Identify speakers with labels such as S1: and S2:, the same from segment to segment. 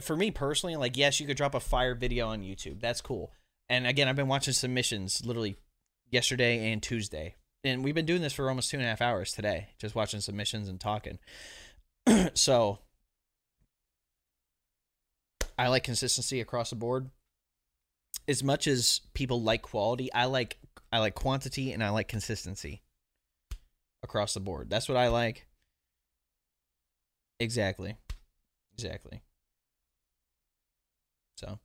S1: for me personally, like yes, you could drop a fire video on YouTube. That's cool. And again, I've been watching submissions literally yesterday and Tuesday, and we've been doing this for almost two and a half hours today, just watching submissions and talking. so I like consistency across the board. As much as people like quality, I like I like quantity and I like consistency across the board. That's what I like. Exactly. Exactly. So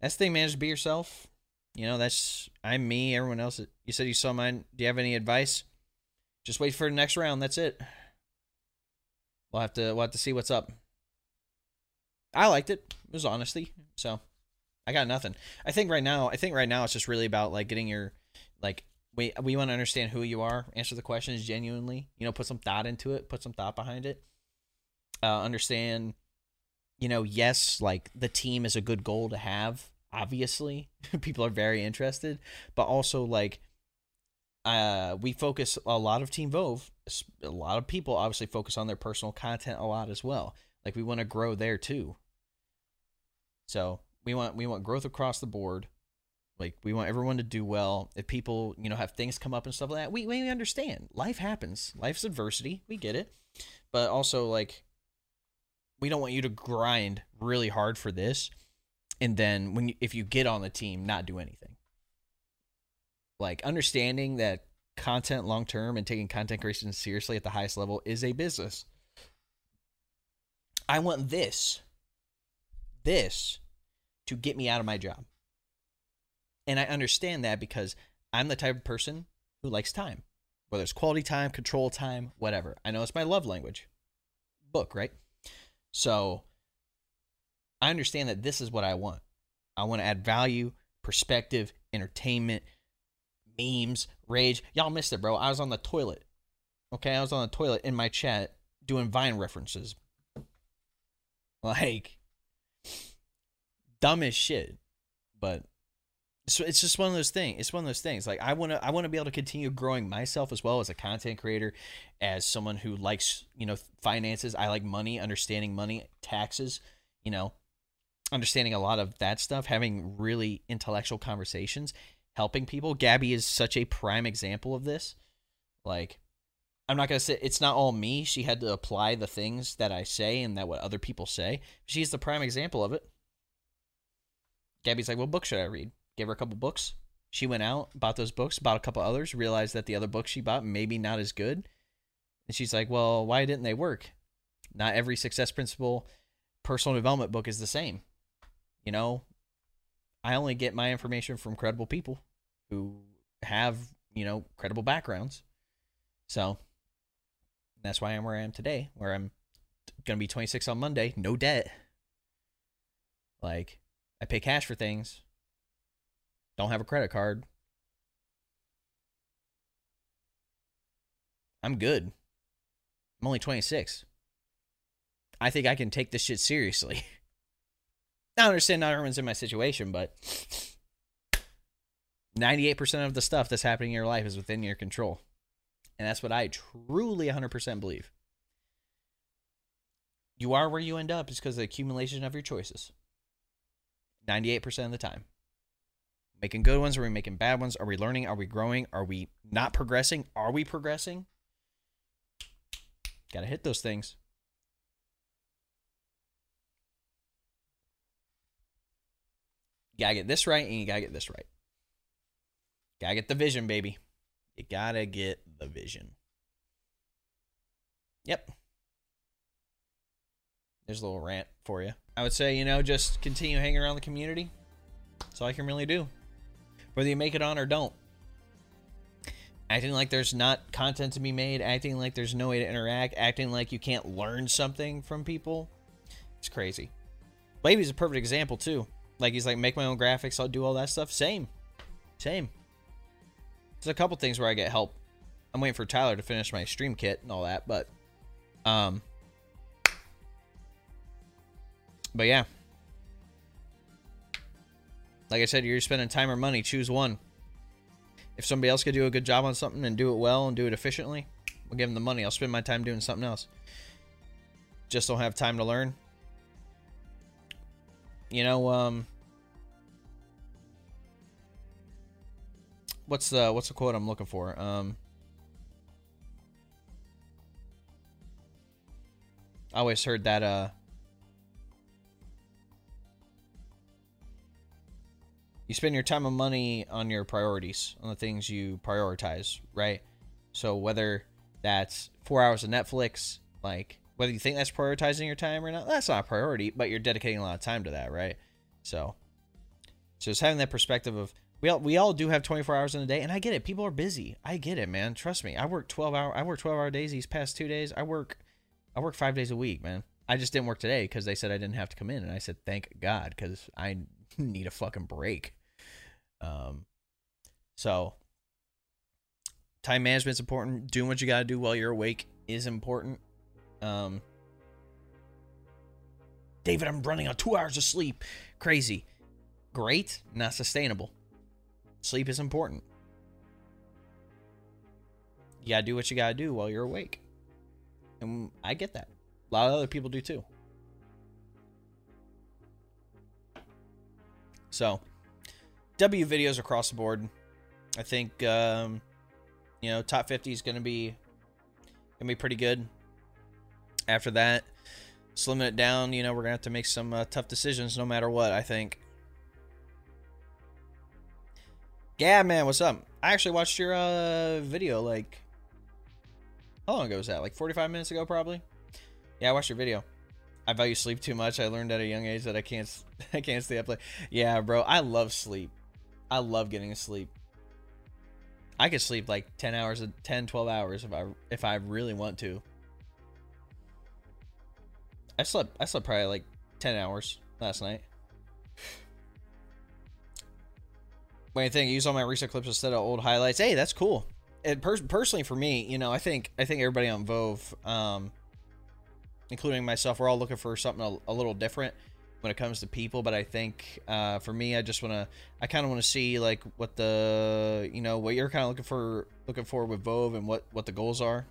S1: that's the thing, man. Just be yourself. You know, that's I'm me. Everyone else. You said you saw mine. Do you have any advice? Just wait for the next round. That's it. We'll have to we'll have to see what's up. I liked it. It was honesty. So I got nothing. I think right now, I think right now it's just really about like getting your like we we want to understand who you are, answer the questions genuinely. You know, put some thought into it, put some thought behind it. Uh, understand, you know, yes, like the team is a good goal to have. Obviously, people are very interested, but also like, uh, we focus a lot of Team Vove. A lot of people obviously focus on their personal content a lot as well. Like we want to grow there too. So we want we want growth across the board. Like we want everyone to do well. If people, you know, have things come up and stuff like that, we we understand. Life happens. Life's adversity. We get it. But also like we don't want you to grind really hard for this and then when you, if you get on the team not do anything. Like understanding that content long term and taking content creation seriously at the highest level is a business. I want this this to get me out of my job. And I understand that because I'm the type of person who likes time, whether it's quality time, control time, whatever. I know it's my love language. Book, right? So I understand that this is what I want. I want to add value, perspective, entertainment, memes, rage. Y'all missed it, bro. I was on the toilet. Okay, I was on the toilet in my chat doing Vine references. Like, dumb as shit. But it's, it's just one of those things. It's one of those things. Like I want to I want to be able to continue growing myself as well as a content creator, as someone who likes, you know, finances. I like money, understanding money, taxes, you know, understanding a lot of that stuff, having really intellectual conversations, helping people. Gabby is such a prime example of this. Like I'm not gonna say it's not all me. She had to apply the things that I say and that what other people say. She's the prime example of it. Gabby's like, "What book should I read?" Gave her a couple books. She went out, bought those books, bought a couple others, realized that the other books she bought maybe not as good. And she's like, "Well, why didn't they work?" Not every success principle personal development book is the same. You know, I only get my information from credible people who have, you know, credible backgrounds. So, that's why I'm where I am today, where I'm going to be 26 on Monday, no debt. Like, I pay cash for things. Don't have a credit card. I'm good. I'm only 26. I think I can take this shit seriously. I understand not everyone's in my situation, but 98% of the stuff that's happening in your life is within your control. And that's what I truly 100% believe. You are where you end up is because of the accumulation of your choices. 98% of the time. Making good ones? Are we making bad ones? Are we learning? Are we growing? Are we not progressing? Are we progressing? Got to hit those things. You gotta get this right and you gotta get this right. Gotta get the vision, baby. You gotta get the vision. Yep. There's a little rant for you. I would say, you know, just continue hanging around the community. That's all I can really do. Whether you make it on or don't. Acting like there's not content to be made, acting like there's no way to interact, acting like you can't learn something from people. It's crazy. Baby's a perfect example, too. Like, he's like, make my own graphics, I'll do all that stuff. Same. Same. There's a couple things where I get help. I'm waiting for Tyler to finish my stream kit and all that, but um but yeah. Like I said, you're spending time or money, choose one. If somebody else could do a good job on something and do it well and do it efficiently, we'll give them the money. I'll spend my time doing something else. Just don't have time to learn. you know, um, what's the what's the quote I'm looking for? Um, I always heard that uh you spend your time and money on your priorities, on the things you prioritize, right? So whether that's four hours of Netflix, like whether you think that's prioritizing your time or not, that's not a priority, but you're dedicating a lot of time to that, right? So, so it's having that perspective of we all we all do have 24 hours in a day, and I get it. People are busy. I get it, man. Trust me. I work 12 hour. I work 12 hour days these past two days. I work, I work five days a week, man. I just didn't work today because they said I didn't have to come in, and I said thank God because I need a fucking break. Um, so time management's important. Doing what you got to do while you're awake is important. Um, David, I'm running on two hours of sleep. Crazy. Great, not sustainable. Sleep is important. You gotta do what you gotta do while you're awake. And I get that. A lot of other people do too. So, W videos across the board. I think um, you know top 50 is going to be gonna be pretty good. After that, slimming it down, you know we're gonna have to make some uh, tough decisions no matter what. I think. Yeah, man, what's up? I actually watched your uh, video like how long ago was that? Like 45 minutes ago, probably. Yeah, I watched your video. I value sleep too much. I learned at a young age that I can't I can't stay up late. Yeah, bro, I love sleep. I love getting sleep. I could sleep like 10 hours 10 12 hours if I if I really want to. I slept I slept probably like 10 hours last night. What do you think? Use all my recent clips instead of old highlights. Hey, that's cool. And per- personally for me, you know, I think I think everybody on Vove, um, including myself, we're all looking for something a, a little different when it comes to people. But I think uh, for me, I just want to, I kind of want to see like what the, you know, what you're kind of looking for, looking for with Vove and what what the goals are.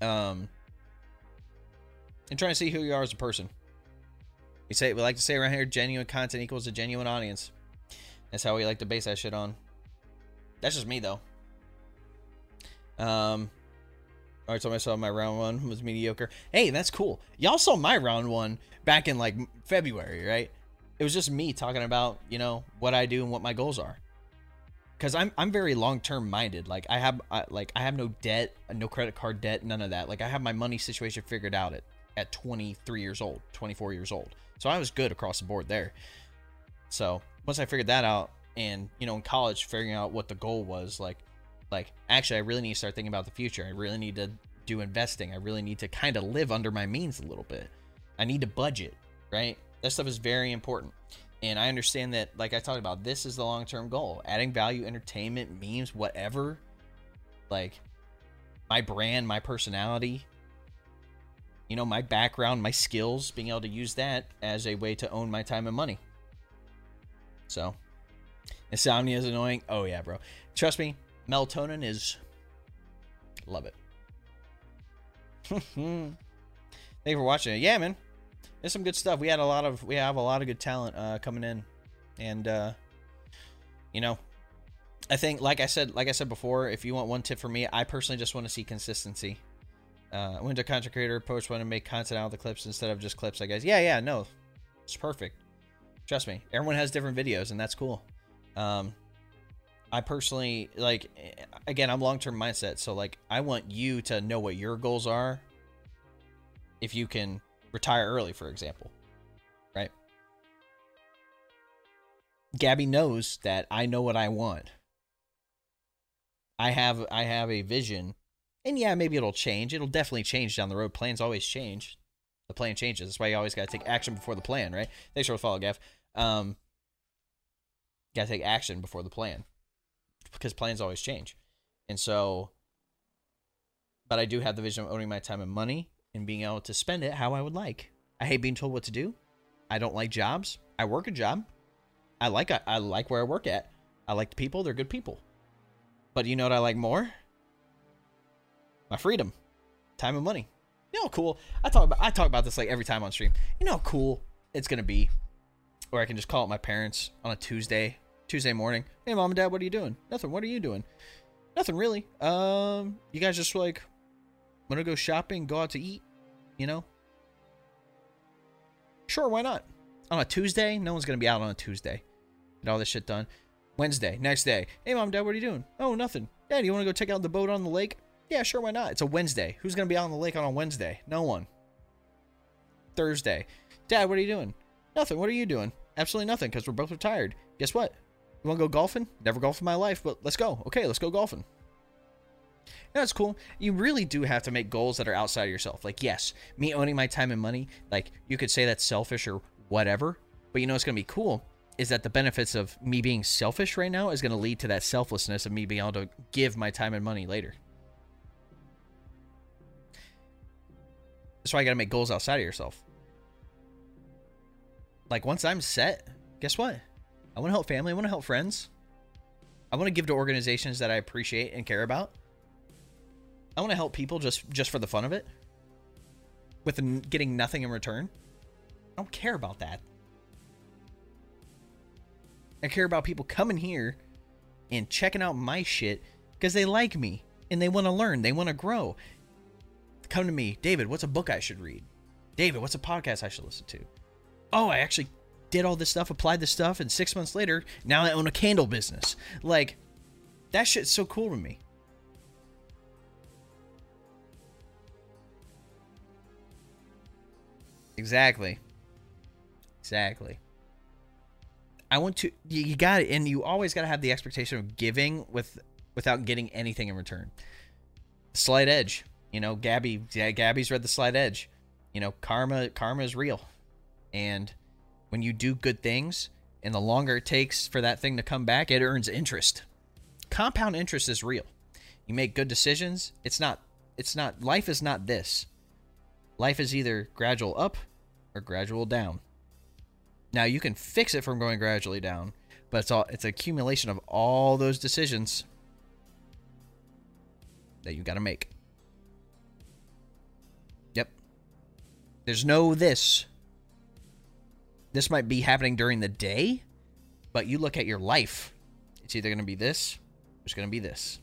S1: Um, and trying to see who you are as a person. We say we like to say around here, genuine content equals a genuine audience. That's how we like to base that shit on. That's just me though. Um, I already I saw my round one was mediocre. Hey, that's cool. Y'all saw my round one back in like February, right? It was just me talking about, you know, what I do and what my goals are. Cuz I'm I'm very long-term minded. Like I have I, like I have no debt, no credit card debt, none of that. Like I have my money situation figured out at at 23 years old, 24 years old. So I was good across the board there. So, once I figured that out and, you know, in college figuring out what the goal was, like like actually I really need to start thinking about the future. I really need to do investing. I really need to kind of live under my means a little bit. I need to budget, right? That stuff is very important. And I understand that, like I talked about, this is the long term goal adding value, entertainment, memes, whatever. Like my brand, my personality, you know, my background, my skills, being able to use that as a way to own my time and money. So, insomnia is annoying. Oh, yeah, bro. Trust me, melatonin is. Love it. Thank you for watching. Yeah, man there's some good stuff. We had a lot of we have a lot of good talent uh, coming in, and uh, you know, I think like I said like I said before, if you want one tip from me, I personally just want to see consistency. Uh, I went to content creator post want to make content out of the clips instead of just clips. I guess yeah yeah no, it's perfect. Trust me, everyone has different videos, and that's cool. Um, I personally like again, I'm long term mindset, so like I want you to know what your goals are. If you can retire early, for example. Right? Gabby knows that I know what I want. I have I have a vision. And yeah, maybe it'll change. It'll definitely change down the road. Plans always change. The plan changes. That's why you always gotta take action before the plan, right? Thanks for the follow, Gav. Um gotta take action before the plan. Because plans always change. And so but I do have the vision of owning my time and money and being able to spend it how I would like. I hate being told what to do. I don't like jobs. I work a job. I like I like where I work at. I like the people. They're good people. But you know what I like more? My freedom, time and money. You know cool. I talk about I talk about this like every time on stream. You know how cool it's gonna be or I can just call up my parents on a Tuesday, Tuesday morning. Hey, mom and dad, what are you doing? Nothing. What are you doing? Nothing really. Um, you guys just like want to go shopping, go out to eat, you know? Sure, why not? On a Tuesday, no one's gonna be out on a Tuesday. Get all this shit done. Wednesday, next day. Hey, mom, dad, what are you doing? Oh, nothing. Dad, you want to go check out the boat on the lake? Yeah, sure, why not? It's a Wednesday. Who's gonna be out on the lake on a Wednesday? No one. Thursday. Dad, what are you doing? Nothing. What are you doing? Absolutely nothing, because we're both retired. Guess what? You want to go golfing? Never golfed in my life, but let's go. Okay, let's go golfing. That's cool. You really do have to make goals that are outside of yourself. Like, yes, me owning my time and money, like, you could say that's selfish or whatever, but you know what's going to be cool is that the benefits of me being selfish right now is going to lead to that selflessness of me being able to give my time and money later. That's why you got to make goals outside of yourself. Like once I'm set, guess what? I want to help family. I want to help friends. I want to give to organizations that I appreciate and care about. I want to help people just just for the fun of it, with getting nothing in return. I don't care about that. I care about people coming here and checking out my shit because they like me and they want to learn. They want to grow. Come to me, David. What's a book I should read? David, what's a podcast I should listen to? oh, I actually did all this stuff, applied this stuff, and six months later, now I own a candle business. Like, that shit's so cool to me. Exactly. Exactly. I want to you got it and you always got to have the expectation of giving with without getting anything in return. Slight edge. You know, Gabby Gabby's read the slight edge. You know, karma karma is real. And when you do good things, and the longer it takes for that thing to come back, it earns interest. Compound interest is real. You make good decisions. It's not. It's not. Life is not this. Life is either gradual up or gradual down. Now you can fix it from going gradually down, but it's all. It's accumulation of all those decisions that you got to make. Yep. There's no this this might be happening during the day, but you look at your life. It's either going to be this or it's going to be this.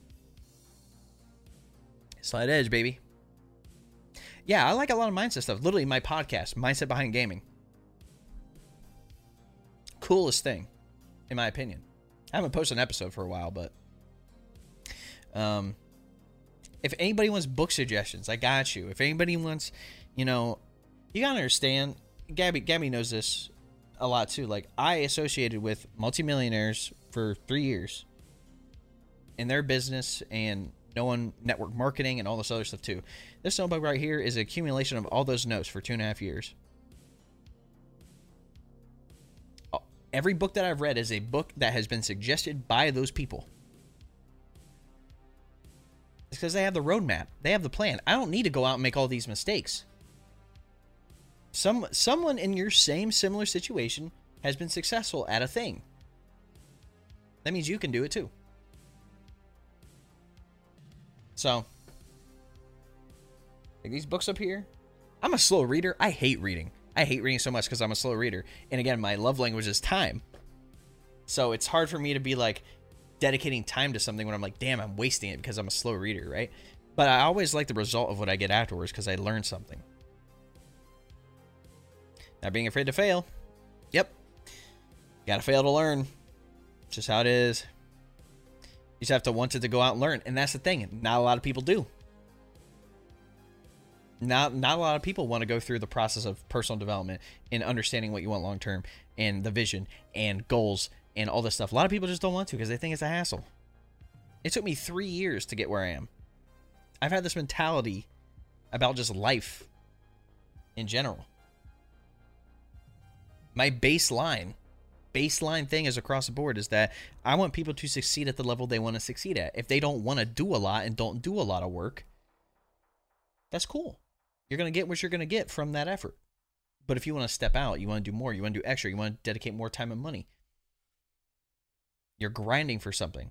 S1: Slight edge, baby. Yeah, I like a lot of mindset stuff. Literally, my podcast, Mindset Behind Gaming. Coolest thing, in my opinion. I haven't posted an episode for a while, but um, if anybody wants book suggestions, I got you. If anybody wants, you know, you gotta understand. Gabby, Gabby knows this a lot too. Like I associated with multimillionaires for three years in their business and knowing network marketing and all this other stuff too. This notebook right here is an accumulation of all those notes for two and a half years. Uh, every book that I've read is a book that has been suggested by those people. It's because they have the roadmap. They have the plan. I don't need to go out and make all these mistakes. Some someone in your same similar situation has been successful at a thing. That means you can do it too. So, like these books up here, I'm a slow reader. I hate reading. I hate reading so much because I'm a slow reader. And again, my love language is time. So it's hard for me to be like dedicating time to something when I'm like, damn, I'm wasting it because I'm a slow reader, right? But I always like the result of what I get afterwards because I learn something. Not being afraid to fail. Yep. Gotta fail to learn. Just how it is. You just have to want it to go out and learn. And that's the thing. Not a lot of people do. Not not a lot of people want to go through the process of personal development and understanding what you want long term and the vision and goals and all this stuff. A lot of people just don't want to because they think it's a hassle. It took me three years to get where I am. I've had this mentality about just life in general my baseline baseline thing is across the board is that I want people to succeed at the level they want to succeed at. If they don't want to do a lot and don't do a lot of work, that's cool. You're going to get what you're going to get from that effort. But if you want to step out, you want to do more, you want to do extra, you want to dedicate more time and money. You're grinding for something.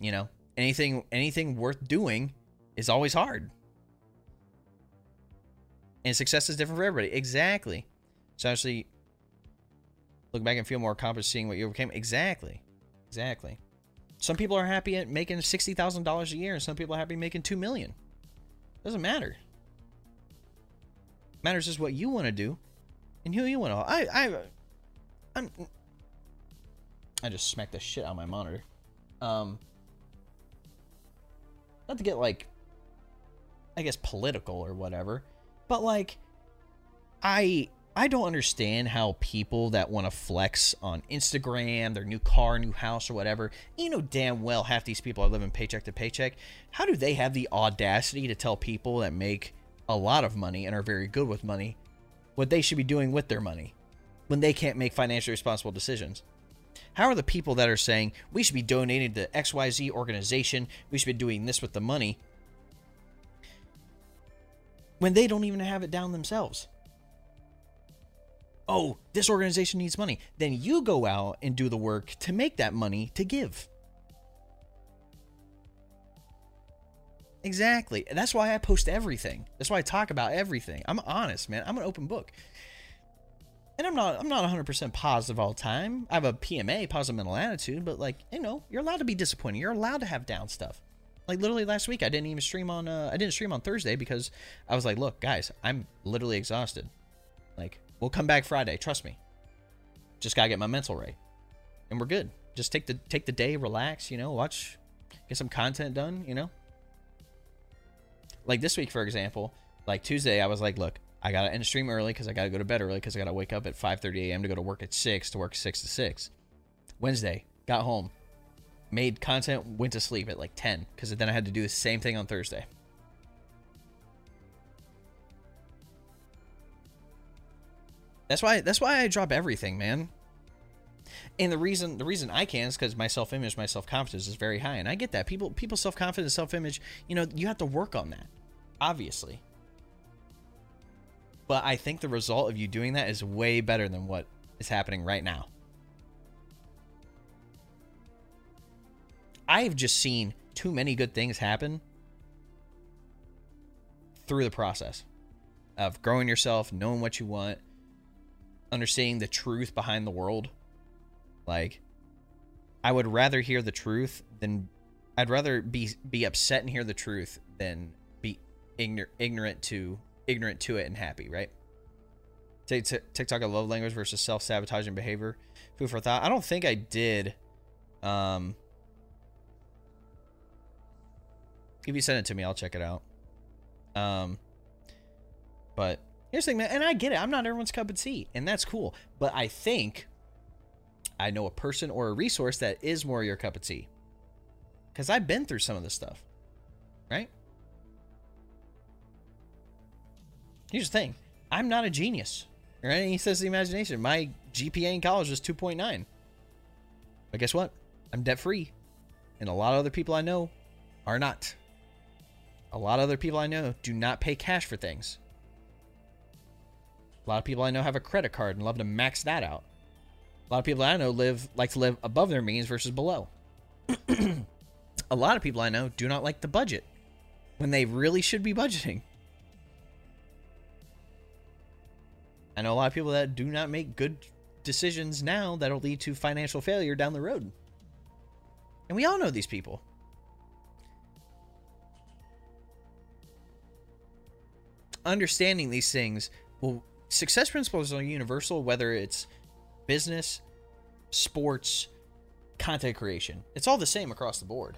S1: You know, anything anything worth doing is always hard. And success is different for everybody. Exactly. So actually, Look back and feel more accomplished seeing what you overcame. Exactly. Exactly. Some people are happy at making sixty thousand dollars a year, and some people are happy making 2 million. Doesn't matter. Matters is what you want to do, and who you want to. I I I'm. I just smacked the shit out of my monitor. Um. Not to get like, I guess political or whatever, but like, I I don't understand how people that want to flex on Instagram, their new car, new house, or whatever, you know damn well half these people are living paycheck to paycheck. How do they have the audacity to tell people that make a lot of money and are very good with money what they should be doing with their money when they can't make financially responsible decisions? How are the people that are saying we should be donating to XYZ organization, we should be doing this with the money, when they don't even have it down themselves? Oh, this organization needs money. Then you go out and do the work to make that money to give. Exactly. That's why I post everything. That's why I talk about everything. I'm honest, man. I'm an open book. And I'm not I'm not 100% positive all the time. I have a PMA, positive mental attitude, but like, you know, you're allowed to be disappointed. You're allowed to have down stuff. Like literally last week I didn't even stream on uh, I didn't stream on Thursday because I was like, look, guys, I'm literally exhausted. Like We'll come back Friday. Trust me. Just gotta get my mental right, and we're good. Just take the take the day, relax. You know, watch, get some content done. You know, like this week, for example, like Tuesday, I was like, look, I gotta end stream early because I gotta go to bed early because I gotta wake up at 5:30 a.m. to go to work at six to work six to six. Wednesday, got home, made content, went to sleep at like 10 because then I had to do the same thing on Thursday. That's why that's why I drop everything, man. And the reason the reason I can is because my self image, my self confidence is very high, and I get that. People people self confidence, self image, you know, you have to work on that, obviously. But I think the result of you doing that is way better than what is happening right now. I've just seen too many good things happen through the process of growing yourself, knowing what you want, understanding the truth behind the world. Like, I would rather hear the truth than I'd rather be be upset and hear the truth than be ignorant ignorant to ignorant to it and happy, right? TikTok of love language versus self sabotaging behavior. Food for thought. I don't think I did. Um, if you send it to me, I'll check it out. Um, but Here's the thing, man, and I get it. I'm not everyone's cup of tea, and that's cool. But I think I know a person or a resource that is more your cup of tea. Because I've been through some of this stuff, right? Here's the thing I'm not a genius or any says the imagination. My GPA in college was 2.9. But guess what? I'm debt free. And a lot of other people I know are not. A lot of other people I know do not pay cash for things. A lot of people I know have a credit card and love to max that out. A lot of people I know live like to live above their means versus below. a lot of people I know do not like the budget when they really should be budgeting. I know a lot of people that do not make good decisions now that'll lead to financial failure down the road. And we all know these people. Understanding these things will success principles are universal, whether it's business, sports, content creation. It's all the same across the board.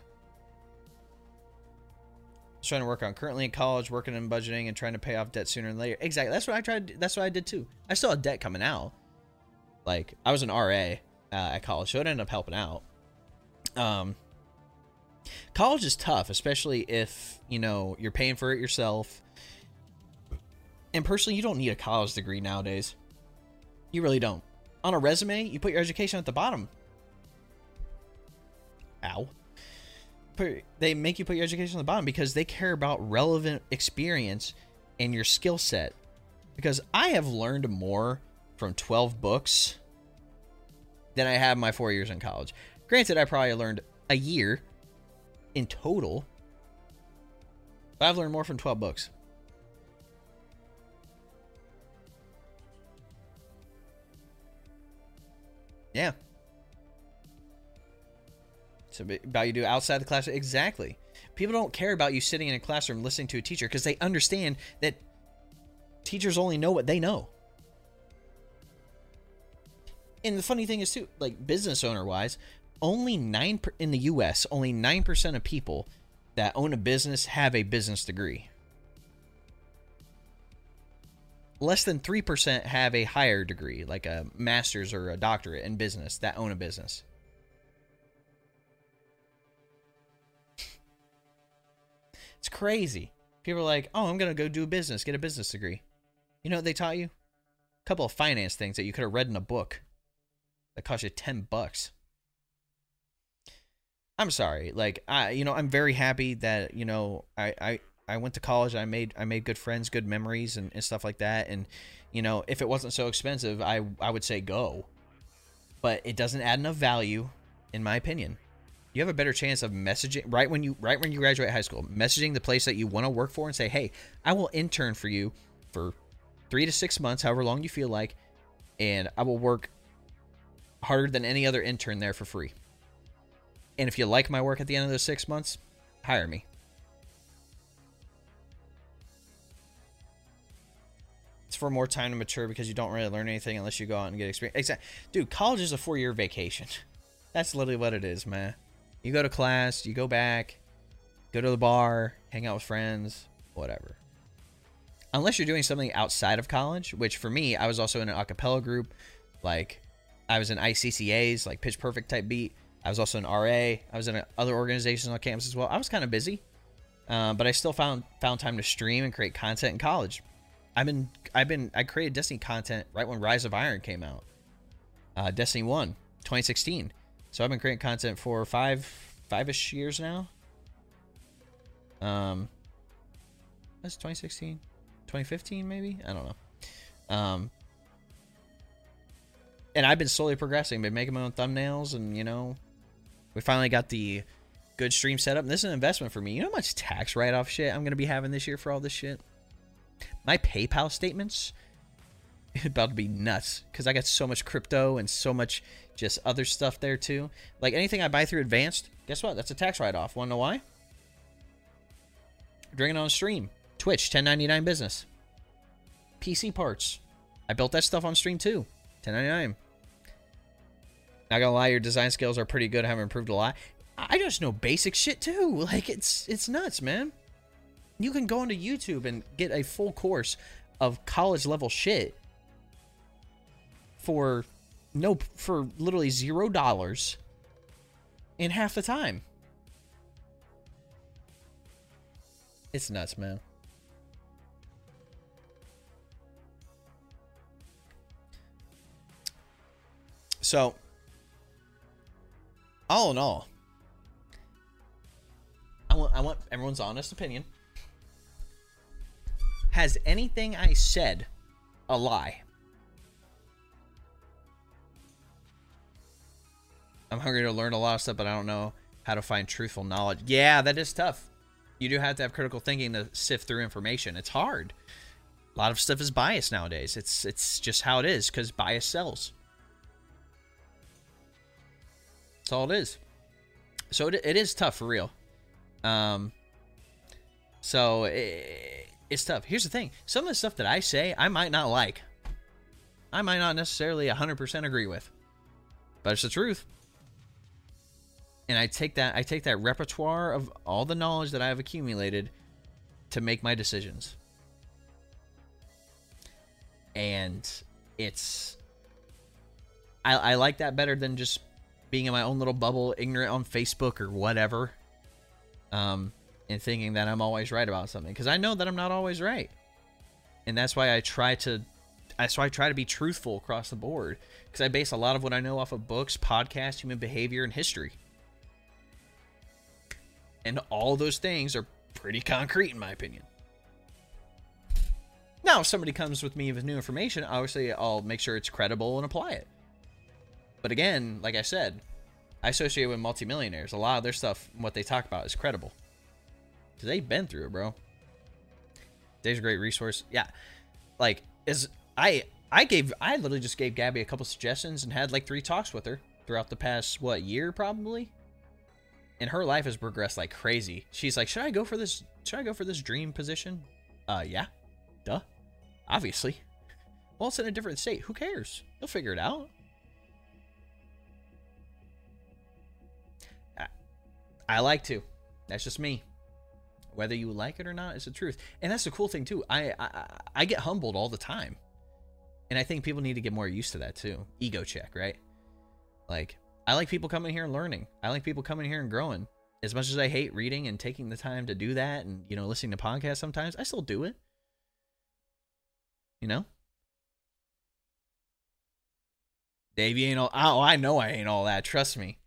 S1: I was trying to work on currently in college, working in budgeting and trying to pay off debt sooner than later. Exactly. That's what I tried. That's what I did too. I still had debt coming out. Like I was an RA uh, at college, so it ended up helping out. Um, college is tough, especially if you know you're paying for it yourself and personally, you don't need a college degree nowadays. You really don't. On a resume, you put your education at the bottom. Ow. They make you put your education on the bottom because they care about relevant experience and your skill set. Because I have learned more from 12 books than I have my four years in college. Granted, I probably learned a year in total, but I've learned more from 12 books. Yeah. So about you do outside the classroom. Exactly. People don't care about you sitting in a classroom listening to a teacher because they understand that teachers only know what they know. And the funny thing is too, like business owner wise, only nine per, in the U.S. only nine percent of people that own a business have a business degree. Less than three percent have a higher degree, like a master's or a doctorate in business, that own a business. It's crazy. People are like, "Oh, I'm gonna go do business, get a business degree." You know what they taught you? A couple of finance things that you could have read in a book. That cost you ten bucks. I'm sorry. Like I, you know, I'm very happy that you know I I I went to college. I made I made good friends, good memories, and, and stuff like that. And you know, if it wasn't so expensive, I I would say go. But it doesn't add enough value, in my opinion. You have a better chance of messaging right when you right when you graduate high school, messaging the place that you want to work for and say, "Hey, I will intern for you for three to six months, however long you feel like, and I will work harder than any other intern there for free." And if you like my work at the end of those six months, hire me. For more time to mature because you don't really learn anything unless you go out and get experience. Exactly. Dude, college is a four year vacation. That's literally what it is, man. You go to class, you go back, go to the bar, hang out with friends, whatever. Unless you're doing something outside of college, which for me, I was also in an acapella group. Like, I was in ICCAs, like Pitch Perfect type beat. I was also an RA. I was in other organizations on campus as well. I was kind of busy, uh, but I still found found time to stream and create content in college. I've been I've been I created Destiny content right when Rise of Iron came out. Uh, Destiny One, 2016. So I've been creating content for five five-ish years now. Um, that's 2016, 2015 maybe. I don't know. Um, and I've been slowly progressing, been making my own thumbnails, and you know, we finally got the good stream set up. And this is an investment for me. You know how much tax write off shit I'm to be having this year for all this shit? My PayPal statements about to be nuts because I got so much crypto and so much just other stuff there too. Like anything I buy through advanced, guess what? That's a tax write off. Want to know why? Drinking on stream. Twitch, 1099 business. PC parts. I built that stuff on stream too. 1099. Not gonna lie, your design skills are pretty good. I haven't improved a lot. I just know basic shit too. Like it's it's nuts, man. You can go onto YouTube and get a full course of college level shit for no for literally zero dollars in half the time. It's nuts, man. So, all in all, I want I want everyone's honest opinion. Has anything I said a lie? I'm hungry to learn a lot of stuff, but I don't know how to find truthful knowledge. Yeah, that is tough. You do have to have critical thinking to sift through information. It's hard. A lot of stuff is biased nowadays. It's it's just how it is because bias sells. That's all it is. So it, it is tough for real. Um, so it, it's tough. Here's the thing: some of the stuff that I say, I might not like. I might not necessarily 100% agree with, but it's the truth. And I take that I take that repertoire of all the knowledge that I have accumulated to make my decisions. And it's I, I like that better than just being in my own little bubble, ignorant on Facebook or whatever, um, and thinking that I'm always right about something because I know that I'm not always right, and that's why I try to. That's why I try to be truthful across the board because I base a lot of what I know off of books, podcasts, human behavior, and history. And all those things are pretty concrete, in my opinion. Now, if somebody comes with me with new information, obviously I'll make sure it's credible and apply it. But again, like I said, I associate with multimillionaires. A lot of their stuff, what they talk about, is credible. Because they've been through it, bro. Dave's a great resource. Yeah. Like, is I I gave I literally just gave Gabby a couple suggestions and had like three talks with her throughout the past what year probably. And her life has progressed like crazy. She's like, "Should I go for this? Should I go for this dream position?" Uh, yeah, duh, obviously. Well, it's in a different state. Who cares? You'll figure it out. I, I like to. That's just me. Whether you like it or not is the truth. And that's the cool thing too. I, I I get humbled all the time. And I think people need to get more used to that too. Ego check, right? Like I like people coming here and learning. I like people coming here and growing. As much as I hate reading and taking the time to do that and you know listening to podcasts sometimes, I still do it. You know? Dave, you ain't all oh, I know I ain't all that. Trust me.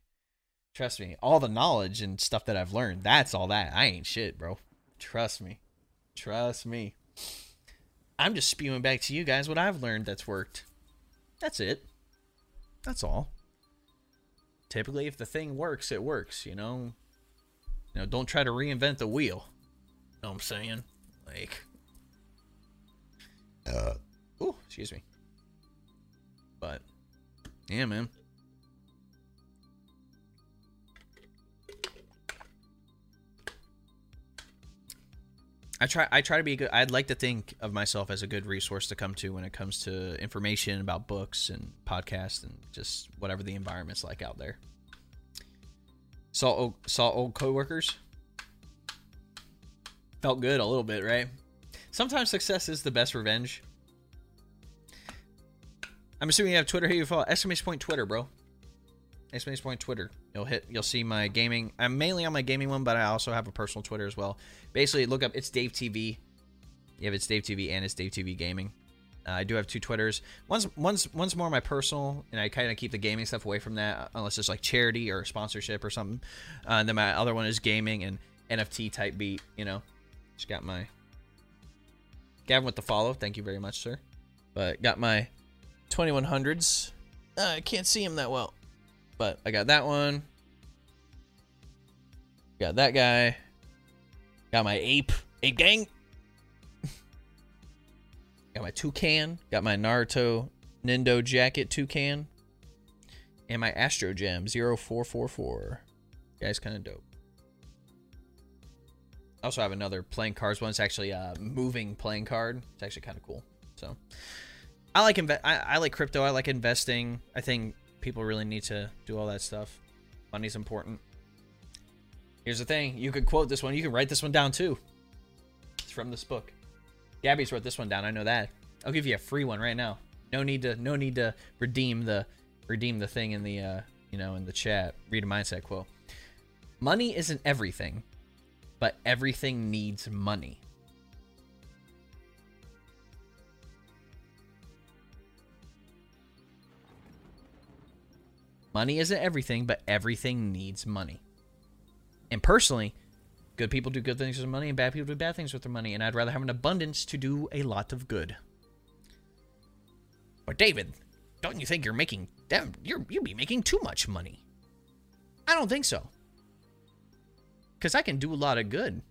S1: Trust me, all the knowledge and stuff that I've learned, that's all that. I ain't shit, bro. Trust me. Trust me. I'm just spewing back to you guys what I've learned that's worked. That's it. That's all. Typically, if the thing works, it works, you know? You know, don't try to reinvent the wheel. You know what I'm saying? Like. Uh. Ooh, excuse me. But, yeah, man. I try I try to be good. I'd like to think of myself as a good resource to come to when it comes to information about books and podcasts and just whatever the environment's like out there. Saw old, saw old coworkers. Felt good a little bit, right? Sometimes success is the best revenge. I'm assuming you have Twitter here. You follow exclamation point Twitter, bro. Exclamation point Twitter. You'll hit. You'll see my gaming. I'm mainly on my gaming one, but I also have a personal Twitter as well. Basically, look up. It's Dave TV. You have it's Dave TV and it's Dave TV Gaming. Uh, I do have two Twitters. One's one's one's more my personal, and I kind of keep the gaming stuff away from that, unless it's like charity or sponsorship or something. Uh, and then my other one is gaming and NFT type beat. You know, just got my Gavin with the follow. Thank you very much, sir. But got my 2100s. Uh, I can't see him that well. But I got that one. Got that guy. Got my ape. Ape gang. got my toucan. Got my Naruto Nindo jacket toucan. And my Astro Gem 0444. Guy's kind of dope. I also have another playing cards one. It's actually a moving playing card. It's actually kind of cool. So I like inve- I, I like crypto. I like investing. I think people really need to do all that stuff. Money's important. Here's the thing. You could quote this one. You can write this one down too. It's from this book. Gabby's wrote this one down. I know that. I'll give you a free one right now. No need to no need to redeem the redeem the thing in the uh, you know, in the chat. Read a mindset quote. Money isn't everything, but everything needs money. Money isn't everything, but everything needs money. And personally, good people do good things with their money and bad people do bad things with their money, and I'd rather have an abundance to do a lot of good. But David, don't you think you're making damn you're you'd be making too much money? I don't think so. Cause I can do a lot of good.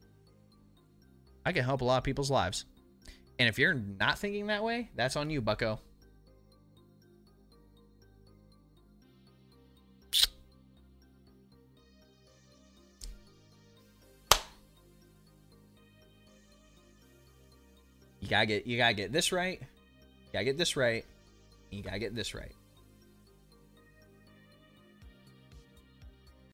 S1: I can help a lot of people's lives. And if you're not thinking that way, that's on you, bucko. Gotta get you gotta get this right. You gotta get this right. you gotta get this right.